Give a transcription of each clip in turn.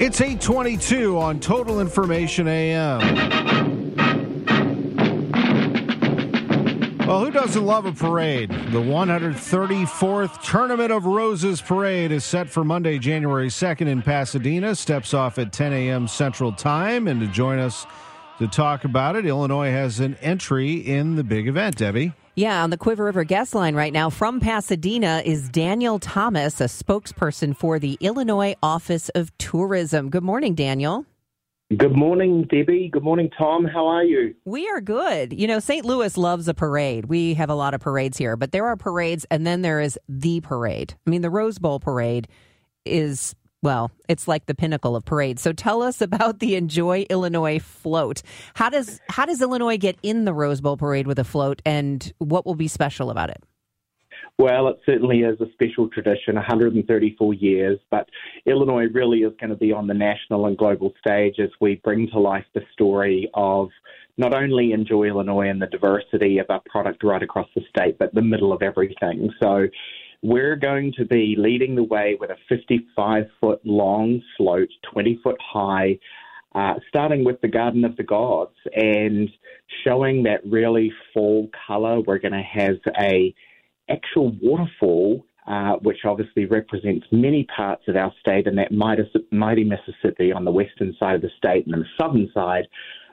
It's 822 on Total Information AM. Well, who doesn't love a parade? The 134th Tournament of Roses Parade is set for Monday, January 2nd in Pasadena. Steps off at 10 a.m. Central Time. And to join us to talk about it, Illinois has an entry in the big event, Debbie. Yeah, on the Quiver River guest line right now from Pasadena is Daniel Thomas, a spokesperson for the Illinois Office of Tourism. Good morning, Daniel. Good morning, Debbie. Good morning, Tom. How are you? We are good. You know, St. Louis loves a parade. We have a lot of parades here, but there are parades, and then there is the parade. I mean, the Rose Bowl parade is well, it's like the pinnacle of parades. So tell us about the Enjoy Illinois float. How does how does Illinois get in the Rose Bowl parade with a float and what will be special about it? Well, it certainly is a special tradition, 134 years, but Illinois really is going to be on the national and global stage as we bring to life the story of not only Enjoy Illinois and the diversity of our product right across the state, but the middle of everything. So we're going to be leading the way with a 55 foot long float, 20 foot high, uh, starting with the Garden of the Gods and showing that really fall color. We're going to have a actual waterfall, uh, which obviously represents many parts of our state, and that mighty Mississippi on the western side of the state, and the southern side,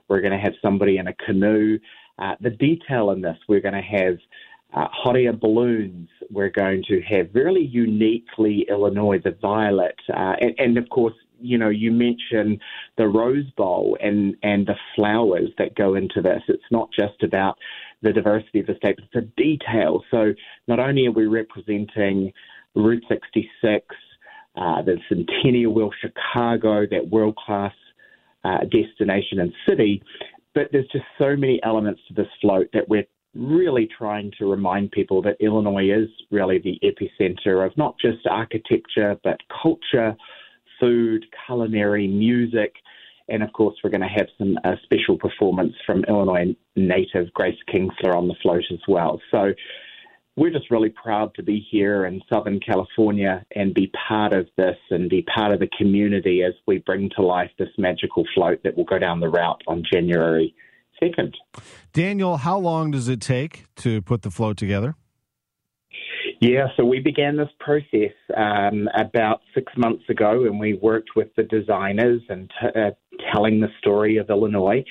we're going to have somebody in a canoe. Uh, the detail in this, we're going to have uh, hot air balloons. We're going to have really uniquely Illinois, the violet, uh, and, and, of course, you know, you mentioned the Rose Bowl and and the flowers that go into this. It's not just about the diversity of the state, but it's a detail. So not only are we representing Route 66, uh, the Centennial Wheel Chicago, that world class uh, destination and city, but there's just so many elements to this float that we're really trying to remind people that Illinois is really the epicenter of not just architecture, but culture, food, culinary, music. And of course, we're going to have some uh, special performance from Illinois native Grace Kinstler on the float as well. So we're just really proud to be here in Southern California and be part of this and be part of the community as we bring to life this magical float that will go down the route on January second. Daniel, how long does it take to put the float together? Yeah, so we began this process um, about six months ago, and we worked with the designers and t- uh, telling the story of Illinois.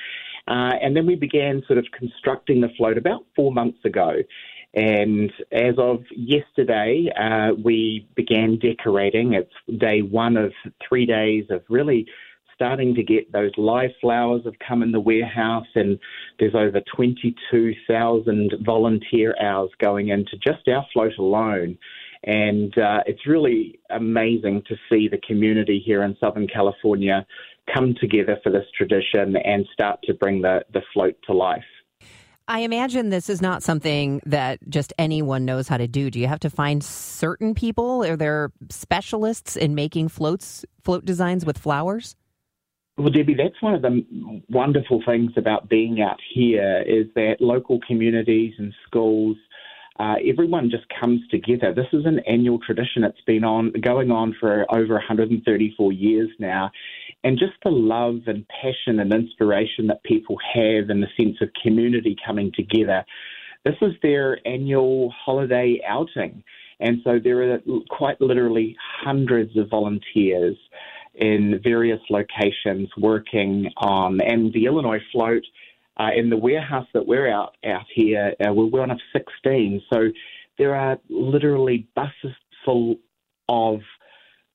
Uh, and then we began sort of constructing the float about four months ago. And as of yesterday, uh, we began decorating. It's day one of three days of really starting to get those live flowers have come in the warehouse, and there's over 22,000 volunteer hours going into just our float alone. And uh, it's really amazing to see the community here in Southern California come together for this tradition and start to bring the, the float to life. I imagine this is not something that just anyone knows how to do. Do you have to find certain people? Are there specialists in making floats, float designs with flowers? Well, Debbie, that's one of the wonderful things about being out here is that local communities and schools, uh, everyone just comes together. This is an annual tradition. It's been on going on for over 134 years now, and just the love and passion and inspiration that people have, and the sense of community coming together. This is their annual holiday outing, and so there are quite literally hundreds of volunteers in various locations working on, and the Illinois float uh, in the warehouse that we're out out here, uh, we're one of 16. So there are literally buses full of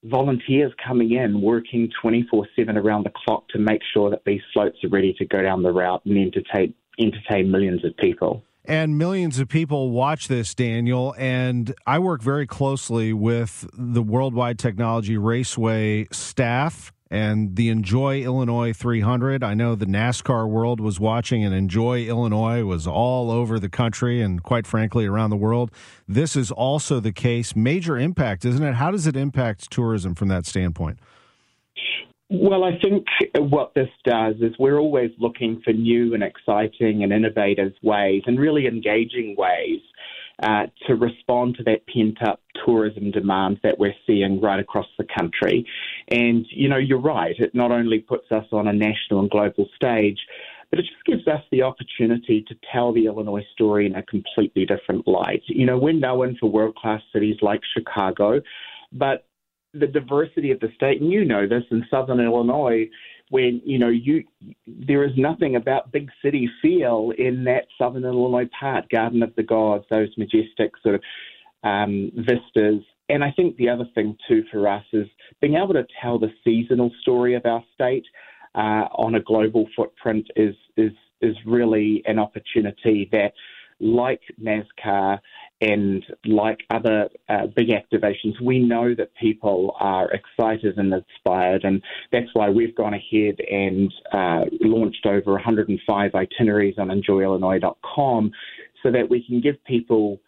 volunteers coming in, working 24 7 around the clock to make sure that these floats are ready to go down the route and entertain, entertain millions of people. And millions of people watch this, Daniel. And I work very closely with the Worldwide Technology Raceway staff and the Enjoy Illinois 300. I know the NASCAR world was watching, and Enjoy Illinois was all over the country and, quite frankly, around the world. This is also the case. Major impact, isn't it? How does it impact tourism from that standpoint? Well, I think what this does is we're always looking for new and exciting and innovative ways and really engaging ways uh, to respond to that pent up tourism demand that we're seeing right across the country. And, you know, you're right, it not only puts us on a national and global stage, but it just gives us the opportunity to tell the Illinois story in a completely different light. You know, we're known for world class cities like Chicago, but the diversity of the state, and you know this in Southern Illinois, when you know you there is nothing about big city feel in that Southern Illinois part, Garden of the Gods, those majestic sort of um, vistas. And I think the other thing too for us is being able to tell the seasonal story of our state uh, on a global footprint is is is really an opportunity that, like NASCAR and like other uh, big activations, we know that people are excited and inspired, and that's why we've gone ahead and uh, launched over 105 itineraries on enjoyillinois.com so that we can give people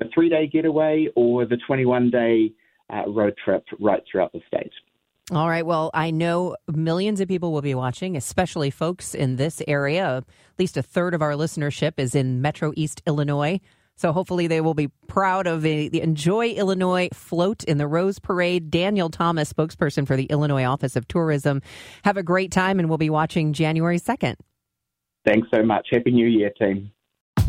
a three day getaway or the 21 day uh, road trip right throughout the state. All right. Well, I know millions of people will be watching, especially folks in this area. At least a third of our listenership is in Metro East Illinois. So hopefully they will be proud of the, Enjoy Illinois float in the Rose Parade. Daniel Thomas, spokesperson for the Illinois Office of Tourism. Have a great time, and we'll be watching January 2nd. Thanks so much. Happy New Year, team.